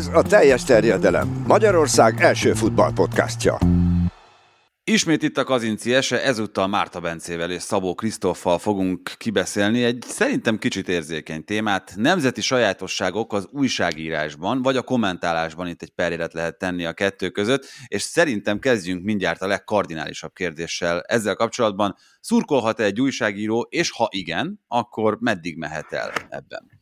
Ez a teljes terjedelem. Magyarország első futballpodcastja. Ismét itt a Kazinci Ese, ezúttal Márta Bencével és Szabó Krisztoffal fogunk kibeszélni egy szerintem kicsit érzékeny témát. Nemzeti sajátosságok az újságírásban, vagy a kommentálásban itt egy perélet lehet tenni a kettő között, és szerintem kezdjünk mindjárt a legkardinálisabb kérdéssel ezzel kapcsolatban. Szurkolhat-e egy újságíró, és ha igen, akkor meddig mehet el ebben?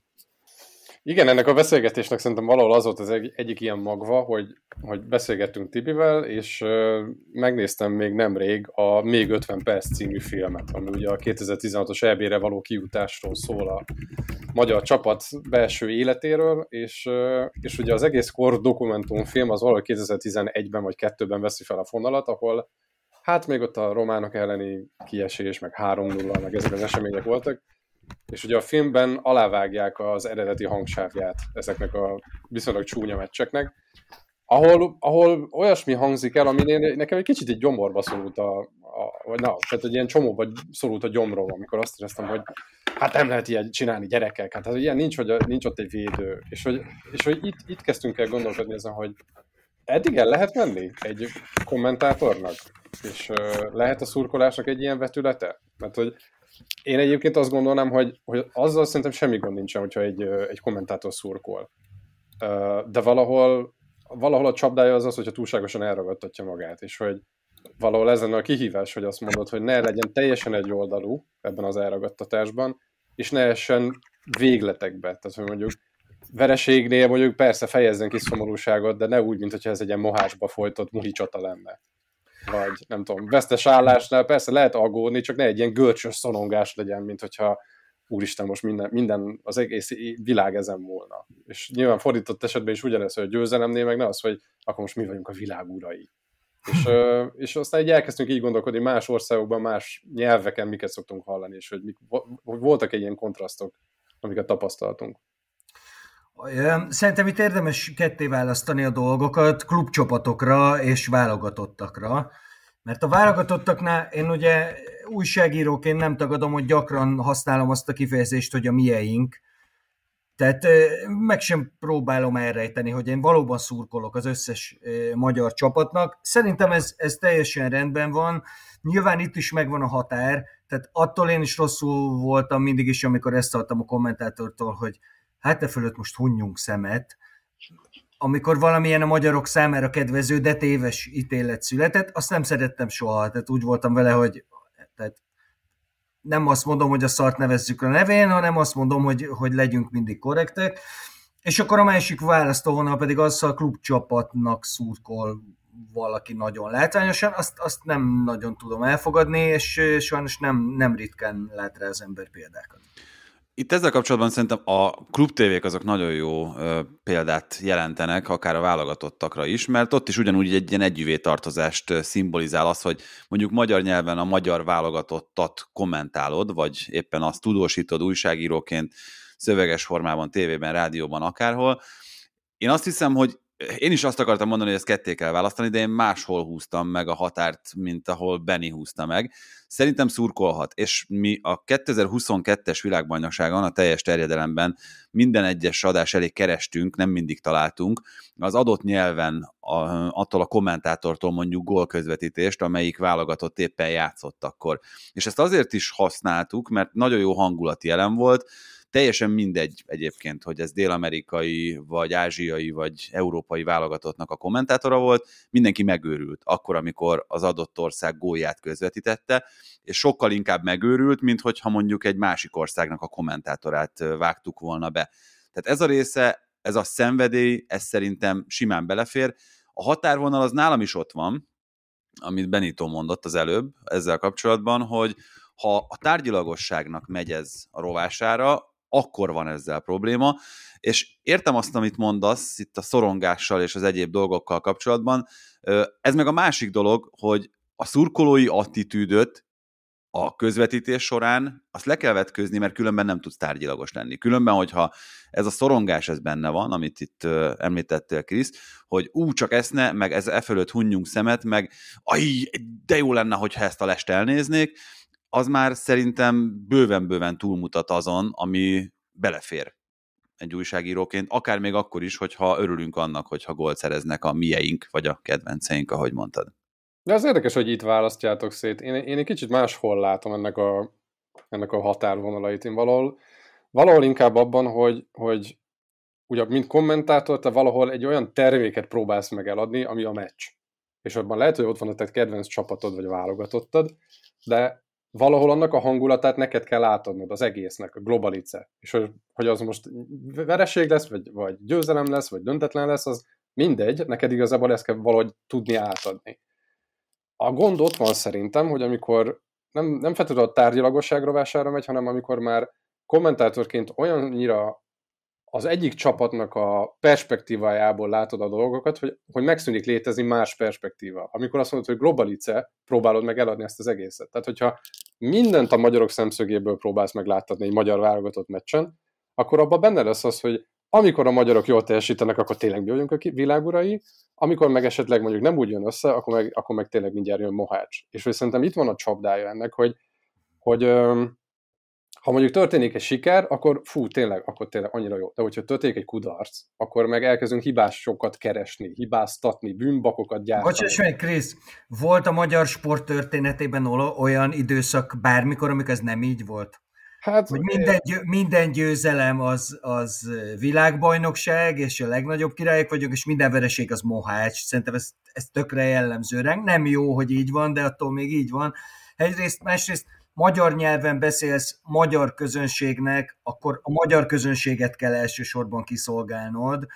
Igen, ennek a beszélgetésnek szerintem valahol az volt az egy, egyik ilyen magva, hogy, hogy beszélgettünk Tibivel, és uh, megnéztem még nemrég a Még 50 perc című filmet, ami ugye a 2016-os EB-re való kijutásról szól a magyar csapat belső életéről, és, uh, és ugye az egész kor dokumentumfilm az valahogy 2011-ben vagy 2-ben veszi fel a fonalat, ahol hát még ott a románok elleni kiesés, meg 3-0, meg ezek az események voltak, és ugye a filmben alávágják az eredeti hangsávját ezeknek a viszonylag csúnya meccseknek, ahol, ahol olyasmi hangzik el, ami nekem egy kicsit egy gyomorba szorult a, a vagy na, tehát egy ilyen csomóba szorult a gyomrom, amikor azt éreztem, hogy hát nem lehet ilyen csinálni gyerekek, hát az ilyen nincs, hogy nincs ott egy védő, és hogy, és hogy itt, itt kezdtünk el gondolkodni ezen, hogy eddig el lehet menni egy kommentátornak, és uh, lehet a szurkolásnak egy ilyen vetülete? Mert hogy én egyébként azt gondolnám, hogy, hogy azzal szerintem semmi gond nincsen, hogyha egy, egy kommentátor szurkol. De valahol, valahol a csapdája az az, hogyha túlságosan elragadtatja magát, és hogy valahol ezen a kihívás, hogy azt mondod, hogy ne legyen teljesen egy oldalú ebben az elragadtatásban, és ne essen végletekbe. Tehát, hogy mondjuk vereségnél mondjuk persze fejezzen ki szomorúságot, de ne úgy, mint ez egy ilyen mohásba folytott muhi csata lenne vagy nem tudom, vesztes állásnál persze lehet aggódni, csak ne egy ilyen görcsös szonongás legyen, mint hogyha úristen, most minden, minden, az egész világ ezen volna. És nyilván fordított esetben is ugyanez, hogy a győzelemnél meg ne az, hogy akkor most mi vagyunk a világ urai. És, és aztán egy elkezdtünk így gondolkodni más országokban, más nyelveken miket szoktunk hallani, és hogy, mik, hogy voltak egy ilyen kontrasztok, amiket tapasztaltunk. Szerintem itt érdemes ketté választani a dolgokat klubcsapatokra és válogatottakra. Mert a válogatottaknál én ugye újságíróként nem tagadom, hogy gyakran használom azt a kifejezést, hogy a mieink. Tehát meg sem próbálom elrejteni, hogy én valóban szurkolok az összes magyar csapatnak. Szerintem ez, ez teljesen rendben van. Nyilván itt is megvan a határ, tehát attól én is rosszul voltam mindig is, amikor ezt adtam a kommentátortól, hogy hát e fölött most hunjunk szemet, amikor valamilyen a magyarok számára kedvező, de téves ítélet született, azt nem szerettem soha, tehát úgy voltam vele, hogy tehát nem azt mondom, hogy a szart nevezzük a nevén, hanem azt mondom, hogy, hogy legyünk mindig korrektek. És akkor a másik választóvonal pedig az, a klubcsapatnak szurkol valaki nagyon látványosan, azt, azt nem nagyon tudom elfogadni, és sajnos nem, nem ritkán lát rá az ember példákat. Itt ezzel kapcsolatban szerintem a klubtévék azok nagyon jó ö, példát jelentenek, akár a válogatottakra is, mert ott is ugyanúgy egy ilyen együvé tartozást szimbolizál az, hogy mondjuk magyar nyelven a magyar válogatottat kommentálod, vagy éppen azt tudósítod újságíróként szöveges formában, tévében, rádióban, akárhol. Én azt hiszem, hogy én is azt akartam mondani, hogy ezt ketté kell választani, de én máshol húztam meg a határt, mint ahol Benny húzta meg. Szerintem szurkolhat, és mi a 2022-es világbajnokságon, a teljes terjedelemben minden egyes adás elé kerestünk, nem mindig találtunk, az adott nyelven a, attól a kommentátortól mondjuk gólközvetítést, amelyik válogatott éppen játszott akkor. És ezt azért is használtuk, mert nagyon jó hangulat jelen volt, Teljesen mindegy egyébként, hogy ez dél-amerikai, vagy ázsiai, vagy európai válogatottnak a kommentátora volt, mindenki megőrült akkor, amikor az adott ország gólját közvetítette, és sokkal inkább megőrült, mint hogyha mondjuk egy másik országnak a kommentátorát vágtuk volna be. Tehát ez a része, ez a szenvedély, ez szerintem simán belefér. A határvonal az nálam is ott van, amit Benito mondott az előbb ezzel kapcsolatban, hogy ha a tárgyilagosságnak megy ez a rovására, akkor van ezzel probléma, és értem azt, amit mondasz itt a szorongással és az egyéb dolgokkal kapcsolatban, ez meg a másik dolog, hogy a szurkolói attitűdöt a közvetítés során azt le kell vetközni, mert különben nem tudsz tárgyilagos lenni. Különben, hogyha ez a szorongás ez benne van, amit itt említettél, Krisz, hogy ú, csak eszne, meg ez e fölött hunjunk szemet, meg aj, de jó lenne, hogyha ezt a lest elnéznék, az már szerintem bőven-bőven túlmutat azon, ami belefér egy újságíróként, akár még akkor is, hogyha örülünk annak, hogyha gólt szereznek a mieink, vagy a kedvenceink, ahogy mondtad. De az érdekes, hogy itt választjátok szét. Én, én egy kicsit máshol látom ennek a, ennek a határvonalait. Én valahol, valahol inkább abban, hogy, hogy ugye, mint kommentátor, te valahol egy olyan terméket próbálsz meg eladni, ami a meccs. És abban lehet, hogy ott van a te kedvenc csapatod, vagy válogatottad, de valahol annak a hangulatát neked kell átadnod az egésznek, a globalice. És hogy, hogy az most vereség lesz, vagy, vagy győzelem lesz, vagy döntetlen lesz, az mindegy, neked igazából ezt kell valahogy tudni átadni. A gond ott van szerintem, hogy amikor nem, nem feltétlenül a tárgyalagosság rovására megy, hanem amikor már kommentátorként olyannyira az egyik csapatnak a perspektívájából látod a dolgokat, hogy, hogy megszűnik létezni más perspektíva. Amikor azt mondod, hogy globalice, próbálod meg eladni ezt az egészet. Tehát, hogyha mindent a magyarok szemszögéből próbálsz meg láttatni egy magyar válogatott meccsen, akkor abban benne lesz az, hogy amikor a magyarok jól teljesítenek, akkor tényleg mi vagyunk a világurai, amikor meg esetleg mondjuk nem úgy jön össze, akkor meg, akkor meg tényleg mindjárt jön Mohács. És hogy szerintem itt van a csapdája ennek, hogy, hogy ha mondjuk történik egy siker, akkor fú, tényleg, akkor tényleg annyira jó. De hogyha történik egy kudarc, akkor meg elkezdünk hibásokat keresni, hibáztatni, bűnbakokat gyártani. Bocsáss meg, Krisz, volt a magyar sport történetében olyan időszak bármikor, amikor ez nem így volt? Hát, hogy minden, minden győzelem az, az világbajnokság, és a legnagyobb királyok vagyunk, és minden vereség az mohács. Szerintem ez, ez tökre jellemző ránk. Nem jó, hogy így van, de attól még így van. Egyrészt, másrészt magyar nyelven beszélsz magyar közönségnek, akkor a magyar közönséget kell elsősorban kiszolgálnod,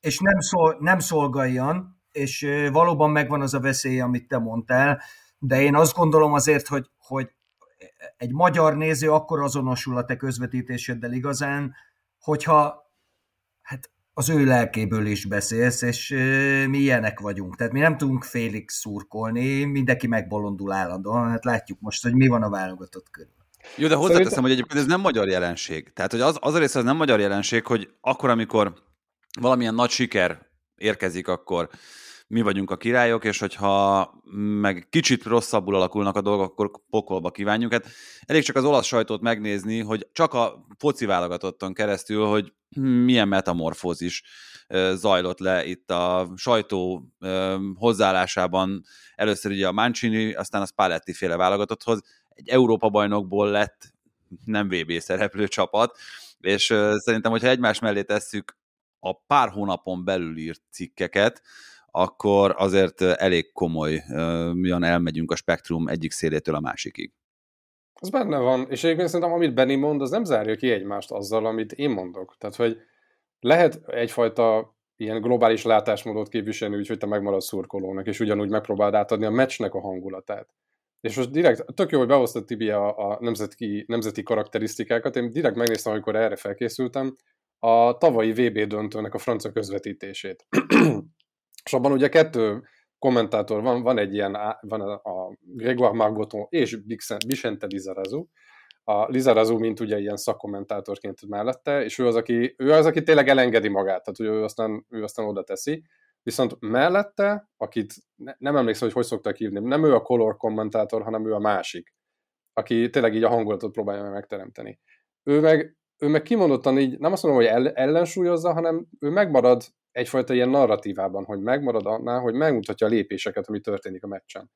és nem, szol, nem szolgáljan, és valóban megvan az a veszély, amit te mondtál, de én azt gondolom azért, hogy, hogy egy magyar néző akkor azonosul a te közvetítéseddel igazán, hogyha az ő lelkéből is beszélsz, és mi ilyenek vagyunk. Tehát mi nem tudunk félig szurkolni, mindenki megbolondul állandóan. Hát látjuk most, hogy mi van a válogatott körül. Jó, de hozzáteszem, Szerintem... hogy egyébként ez nem magyar jelenség. Tehát, hogy az, az a része az nem magyar jelenség, hogy akkor, amikor valamilyen nagy siker érkezik, akkor mi vagyunk a királyok, és hogyha meg kicsit rosszabbul alakulnak a dolgok, akkor pokolba kívánjuk. Hát elég csak az olasz sajtót megnézni, hogy csak a foci válogatottan keresztül, hogy milyen metamorfózis zajlott le itt a sajtó hozzáállásában. Először ugye a Mancini, aztán a Spalletti féle válogatotthoz. Egy Európa bajnokból lett nem VB szereplő csapat, és szerintem, hogyha egymás mellé tesszük a pár hónapon belül írt cikkeket, akkor azért elég komoly, milyen elmegyünk a spektrum egyik szélétől a másikig. Az benne van, és egyébként szerintem amit Benny mond, az nem zárja ki egymást azzal, amit én mondok. Tehát, hogy lehet egyfajta ilyen globális látásmódot képviselni, úgyhogy te megmaradsz szurkolónak, és ugyanúgy megpróbáld átadni a meccsnek a hangulatát. És most direkt, tök jó, hogy behoztad Tibi a, a nemzeti, nemzeti karakterisztikákat, én direkt megnéztem, amikor erre felkészültem, a tavalyi VB döntőnek a francia közvetítését. És abban ugye kettő kommentátor van, van egy ilyen, van a, a Grégoire Margoton és Vicente Lizarazu, a Lizarazu, mint ugye ilyen szakkommentátorként mellette, és ő az, aki, ő az, aki tényleg elengedi magát, tehát ugye ő aztán, ő aztán oda teszi, viszont mellette, akit ne, nem emlékszem, hogy hogy szoktak hívni, nem ő a color kommentátor, hanem ő a másik, aki tényleg így a hangulatot próbálja meg megteremteni. Ő meg, ő meg kimondottan így, nem azt mondom, hogy ellensúlyozza, hanem ő megmarad egyfajta ilyen narratívában, hogy megmarad annál, hogy megmutatja a lépéseket, ami történik a meccsen.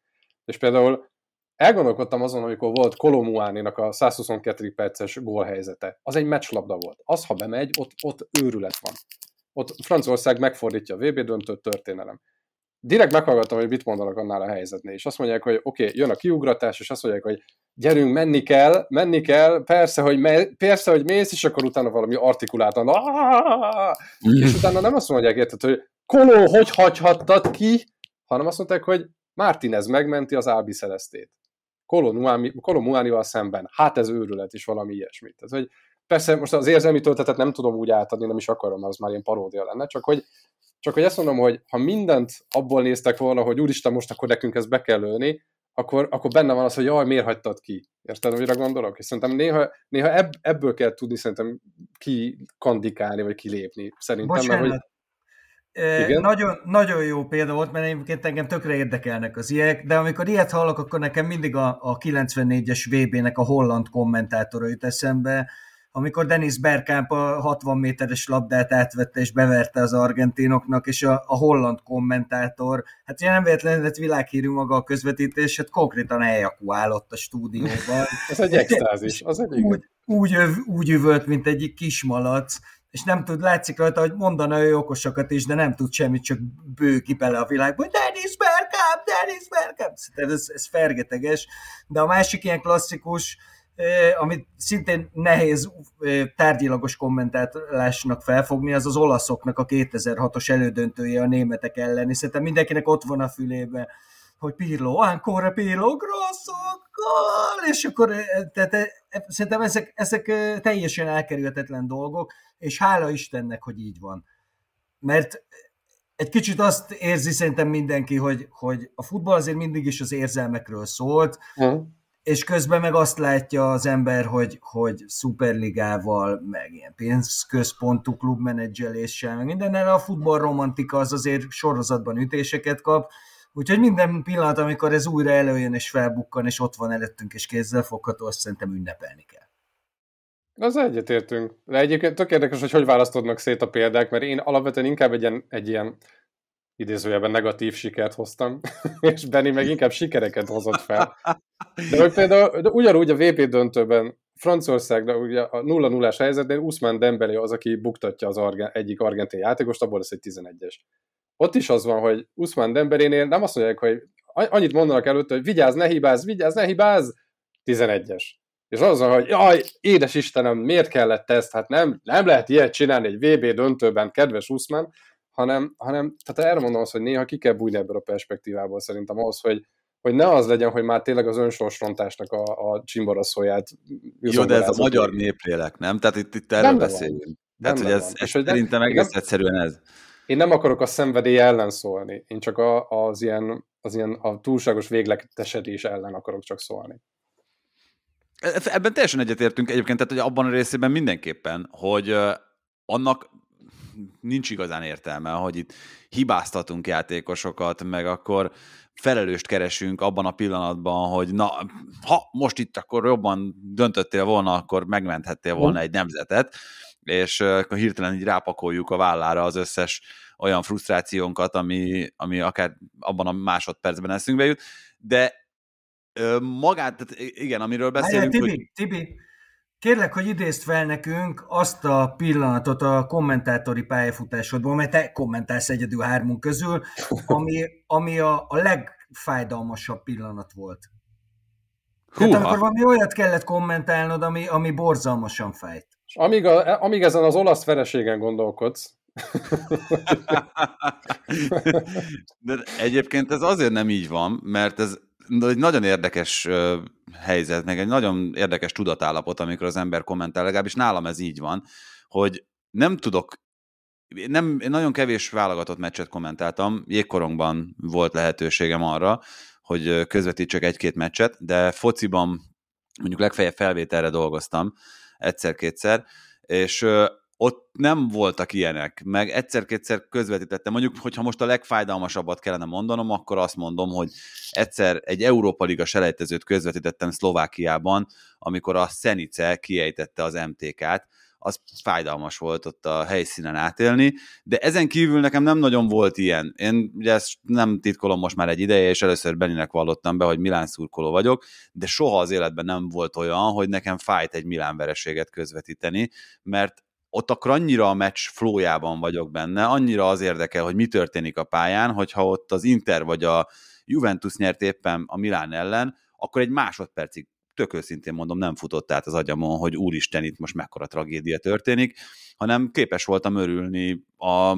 És például elgondolkodtam azon, amikor volt Kolomuáninak a 122. perces gólhelyzete. Az egy meccslabda volt. Az, ha bemegy, ott, ott őrület van. Ott Franciaország megfordítja a VB döntő történelem. Direkt meghallgattam, hogy mit mondanak annál a helyzetnél, és azt mondják, hogy oké, okay, jön a kiugratás, és azt mondják, hogy gyerünk, menni kell, menni kell, persze, hogy, me- persze, hogy mész, és akkor utána valami artikuláltan, és utána nem azt mondják, érted, hogy Koló, hogy hagyhattad ki, hanem azt mondták, hogy Martinez megmenti az Albi Celestét. Koló Muánival szemben. Hát ez őrület is valami ilyesmit. Tehát, hogy persze most az érzelmi töltetet nem tudom úgy átadni, nem is akarom, az már ilyen paródia lenne, csak hogy, csak hogy ezt mondom, hogy ha mindent abból néztek volna, hogy úristen, most akkor nekünk ezt be kell lőni, akkor, akkor benne van az, hogy jaj, miért hagytad ki? Érted, amire gondolok? És szerintem néha, néha ebb, ebből kell tudni szerintem ki kandikálni, vagy kilépni. Szerintem, Bocsánat. mert, hogy igen? Nagyon, nagyon jó példa volt, mert egyébként engem tökre érdekelnek az ilyek, de amikor ilyet hallok, akkor nekem mindig a, a 94-es VB-nek a holland kommentátora jut eszembe, amikor Denis Bergkamp a 60 méteres labdát átvette és beverte az argentinoknak, és a, a holland kommentátor, hát ugye nem véletlenül lett világhírű maga a közvetítés, hát konkrétan eljakuálott a stúdióban. Ez egy extázis, az egy úgy, úgy, úgy üvölt, mint egy kis malac, és nem tud, látszik rajta, hogy mondana ő okosakat is, de nem tud semmit, csak bő ki bele a világba, hogy Dennis Bergkamp, Dennis Bergkamp, ez, ez fergeteges, de a másik ilyen klasszikus, amit szintén nehéz tárgyilagos kommentálásnak felfogni, az az olaszoknak a 2006-os elődöntője a németek ellen, szerintem mindenkinek ott van a fülében, hogy Pirlo, ancora Pirlo, grosso gol, és akkor tehát, szerintem ezek, ezek teljesen elkerülhetetlen dolgok, és hála Istennek, hogy így van. Mert egy kicsit azt érzi szerintem mindenki, hogy, hogy a futball azért mindig is az érzelmekről szólt, mm és közben meg azt látja az ember, hogy, hogy szuperligával, meg ilyen pénzközpontú klubmenedzseléssel, meg mindennel a futball romantika az azért sorozatban ütéseket kap, úgyhogy minden pillanat, amikor ez újra előjön és felbukkan, és ott van előttünk és kézzel fogható, azt szerintem ünnepelni kell. Az egyetértünk. De egyébként tök érdekes, hogy hogy választodnak szét a példák, mert én alapvetően inkább egy ilyen, egy ilyen idézőjelben negatív sikert hoztam, és Benny meg inkább sikereket hozott fel. De hogy például de ugyanúgy a VP döntőben Franciaországnak ugye a 0 0 helyzetnél Usman Dembele az, aki buktatja az argen, egyik argentin játékost, abból lesz egy 11-es. Ott is az van, hogy Usman Dembelénél nem azt mondják, hogy annyit mondanak előtte, hogy vigyázz, ne hibázz, vigyázz, ne hibázz, 11-es. És az van, hogy jaj, édes Istenem, miért kellett ezt? Hát nem, nem lehet ilyet csinálni egy VB döntőben, kedves Usman, hanem, hanem tehát erre mondom azt, hogy néha ki kell bújni ebből a perspektívából szerintem ahhoz, hogy, hogy ne az legyen, hogy már tényleg az önsorsrontásnak a, a csimboraszóját. Jó, de ez a magyar néplélek, nem? Tehát itt, itt erről beszélünk. Tehát, hogy ez, ez szerintem egész nem, egyszerűen ez. Én nem akarok a szenvedély ellen szólni, én csak a, az, ilyen, az ilyen a túlságos végletesedés ellen akarok csak szólni. E, ebben teljesen egyetértünk egyébként, tehát hogy abban a részében mindenképpen, hogy annak nincs igazán értelme, hogy itt hibáztatunk játékosokat, meg akkor felelőst keresünk abban a pillanatban, hogy na, ha most itt akkor jobban döntöttél volna, akkor megmenthettél volna egy nemzetet, és akkor hirtelen így rápakoljuk a vállára az összes olyan frusztrációnkat, ami, ami akár abban a másodpercben eszünkbe jut, de magát, tehát igen, amiről beszélünk... Tibi, hogy... Tibi, Kérlek, hogy idézd fel nekünk azt a pillanatot a kommentátori pályafutásodból, mert te kommentálsz egyedül hármunk közül, ami, ami a, a legfájdalmasabb pillanat volt. Húha. Tehát amikor valami olyat kellett kommentálnod, ami, ami borzalmasan fájt. És amíg, a, amíg ezen az olasz vereségen gondolkodsz, De egyébként ez azért nem így van, mert ez egy nagyon érdekes helyzet, meg egy nagyon érdekes tudatállapot, amikor az ember kommentál, legalábbis nálam ez így van, hogy nem tudok nem, nagyon kevés válogatott meccset kommentáltam, jégkorongban volt lehetőségem arra, hogy közvetítsek egy-két meccset, de fociban mondjuk legfeljebb felvételre dolgoztam egyszer-kétszer, és ott nem voltak ilyenek, meg egyszer-kétszer közvetítettem. Mondjuk, hogyha most a legfájdalmasabbat kellene mondanom, akkor azt mondom, hogy egyszer egy Európa Liga selejtezőt közvetítettem Szlovákiában, amikor a Szenice kiejtette az MTK-t, az fájdalmas volt ott a helyszínen átélni, de ezen kívül nekem nem nagyon volt ilyen. Én ugye ezt nem titkolom most már egy ideje, és először Beninek vallottam be, hogy Milán szurkoló vagyok, de soha az életben nem volt olyan, hogy nekem fájt egy Milán vereséget közvetíteni, mert ott akkor annyira a meccs flójában vagyok benne, annyira az érdekel, hogy mi történik a pályán, hogyha ott az Inter vagy a Juventus nyert éppen a Milán ellen, akkor egy másodpercig tök őszintén mondom, nem futott át az agyamon, hogy úristen, itt most mekkora tragédia történik, hanem képes voltam örülni a,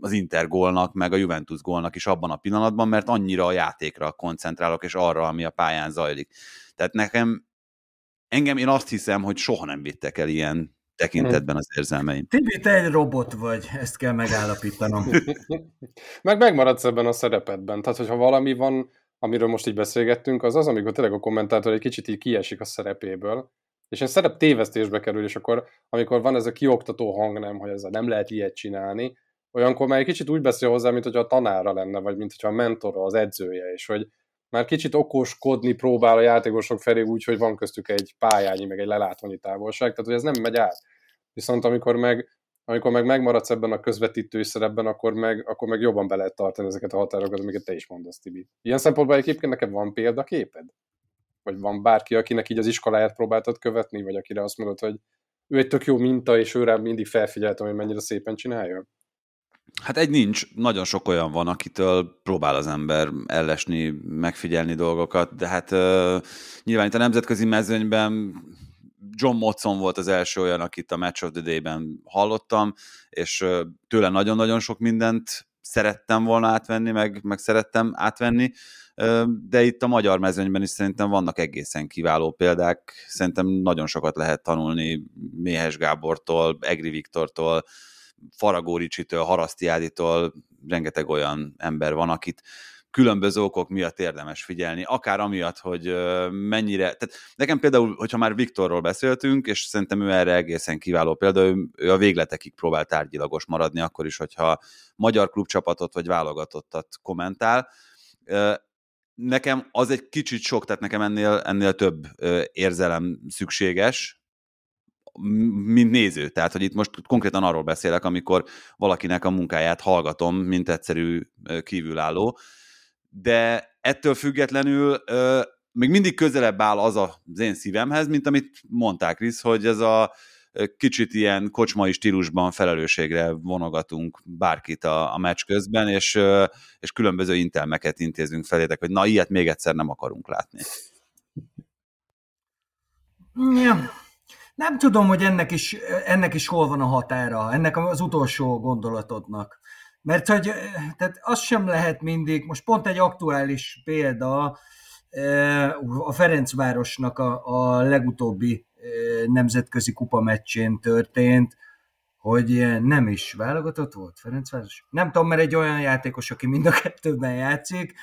az Inter gólnak, meg a Juventus gólnak is abban a pillanatban, mert annyira a játékra koncentrálok, és arra, ami a pályán zajlik. Tehát nekem, engem én azt hiszem, hogy soha nem vittek el ilyen tekintetben az érzelmeim. Tibi, te egy robot vagy, ezt kell megállapítanom. Meg megmaradsz ebben a szerepedben. Tehát, hogyha valami van, amiről most így beszélgettünk, az az, amikor tényleg a kommentátor egy kicsit így kiesik a szerepéből, és egy szerep tévesztésbe kerül, és akkor, amikor van ez a kioktató hang, nem, hogy ez a nem lehet ilyet csinálni, olyankor már egy kicsit úgy beszél hozzá, mint hogyha a tanára lenne, vagy mint hogyha a mentora, az edzője, és hogy már kicsit okoskodni próbál a játékosok felé úgy, hogy van köztük egy pályányi, meg egy lelátónyi távolság, tehát hogy ez nem megy át. Viszont amikor meg, amikor meg megmaradsz ebben a közvetítői szerepben, akkor meg, akkor meg jobban be lehet tartani ezeket a határokat, amiket te is mondasz, Tibi. Ilyen szempontból egyébként neked van példaképed? Vagy van bárki, akinek így az iskoláját próbáltad követni, vagy akire azt mondod, hogy ő egy tök jó minta, és őre mindig felfigyeltem, hogy mennyire szépen csinálja? Hát egy nincs, nagyon sok olyan van, akitől próbál az ember ellesni, megfigyelni dolgokat, de hát uh, nyilván itt a nemzetközi mezőnyben John Motson volt az első olyan, akit a Match of the Day-ben hallottam, és uh, tőle nagyon-nagyon sok mindent szerettem volna átvenni, meg, meg szerettem átvenni, de itt a magyar mezőnyben is szerintem vannak egészen kiváló példák, szerintem nagyon sokat lehet tanulni Méhes Gábortól, Egri Viktortól, Faragó Ricsitől, rengeteg olyan ember van, akit különböző okok miatt érdemes figyelni, akár amiatt, hogy mennyire, tehát nekem például, hogyha már Viktorról beszéltünk, és szerintem ő erre egészen kiváló példa, ő a végletekig próbál tárgyilagos maradni, akkor is, hogyha magyar klubcsapatot vagy válogatottat kommentál. Nekem az egy kicsit sok, tehát nekem ennél, ennél több érzelem szükséges, mint néző. Tehát, hogy itt most konkrétan arról beszélek, amikor valakinek a munkáját hallgatom, mint egyszerű kívülálló. De ettől függetlenül még mindig közelebb áll az az én szívemhez, mint amit mondták, Krisz, hogy ez a kicsit ilyen kocsmai stílusban felelősségre vonogatunk bárkit a, a meccs közben, és, és különböző intelmeket intézünk felétek, hogy na, ilyet még egyszer nem akarunk látni. Ja, nem tudom, hogy ennek is, ennek is hol van a határa, ennek az utolsó gondolatodnak. Mert hogy tehát az sem lehet mindig, most pont egy aktuális példa, a Ferencvárosnak a, a legutóbbi nemzetközi kupa meccsén történt, hogy nem is válogatott volt Ferencváros. Nem tudom, mert egy olyan játékos, aki mind a kettőben játszik,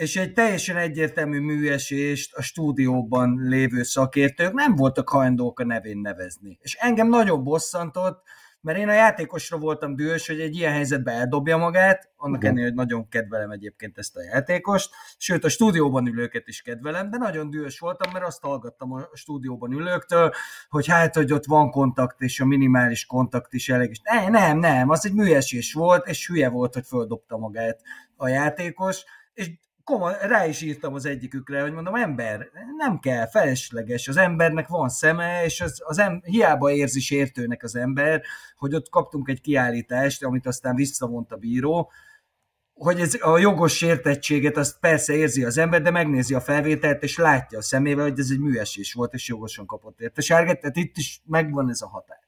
és egy teljesen egyértelmű műesést a stúdióban lévő szakértők nem voltak hajlandók a nevén nevezni. És engem nagyon bosszantott, mert én a játékosra voltam dühös, hogy egy ilyen helyzetben eldobja magát, annak ennél, hogy nagyon kedvelem egyébként ezt a játékost, sőt a stúdióban ülőket is kedvelem, de nagyon dühös voltam, mert azt hallgattam a stúdióban ülőktől, hogy hát, hogy ott van kontakt, és a minimális kontakt is elég, és nem, nem, nem, az egy műesés volt, és hülye volt, hogy földobta magát a játékos, és komoly, rá is írtam az egyikükre, hogy mondom, ember, nem kell, felesleges, az embernek van szeme, és az, az em, hiába érzi sértőnek az ember, hogy ott kaptunk egy kiállítást, amit aztán visszavont a bíró, hogy ez a jogos sértettséget azt persze érzi az ember, de megnézi a felvételt, és látja a szemével, hogy ez egy műesés volt, és jogosan kapott érte sárgát, tehát itt is megvan ez a határ.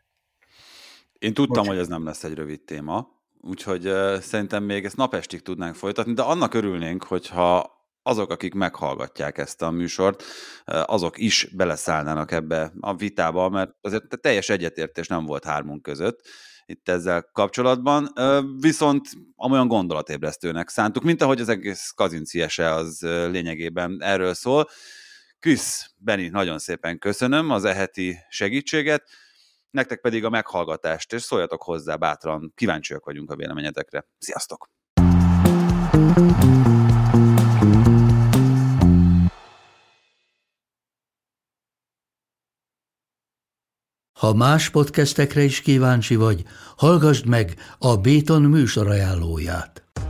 Én tudtam, Bocsánat. hogy ez nem lesz egy rövid téma, úgyhogy szerintem még ezt napestig tudnánk folytatni, de annak örülnénk, hogyha azok, akik meghallgatják ezt a műsort, azok is beleszállnának ebbe a vitába, mert azért teljes egyetértés nem volt hármunk között itt ezzel kapcsolatban, viszont amolyan gondolatébresztőnek szántuk, mint ahogy az egész kazinciese az lényegében erről szól. Krisz, Beni, nagyon szépen köszönöm az eheti segítséget nektek pedig a meghallgatást, és szóljatok hozzá bátran, kíváncsiak vagyunk a véleményetekre. Sziasztok! Ha más podcastekre is kíváncsi vagy, hallgassd meg a Béton műsor ajánlóját.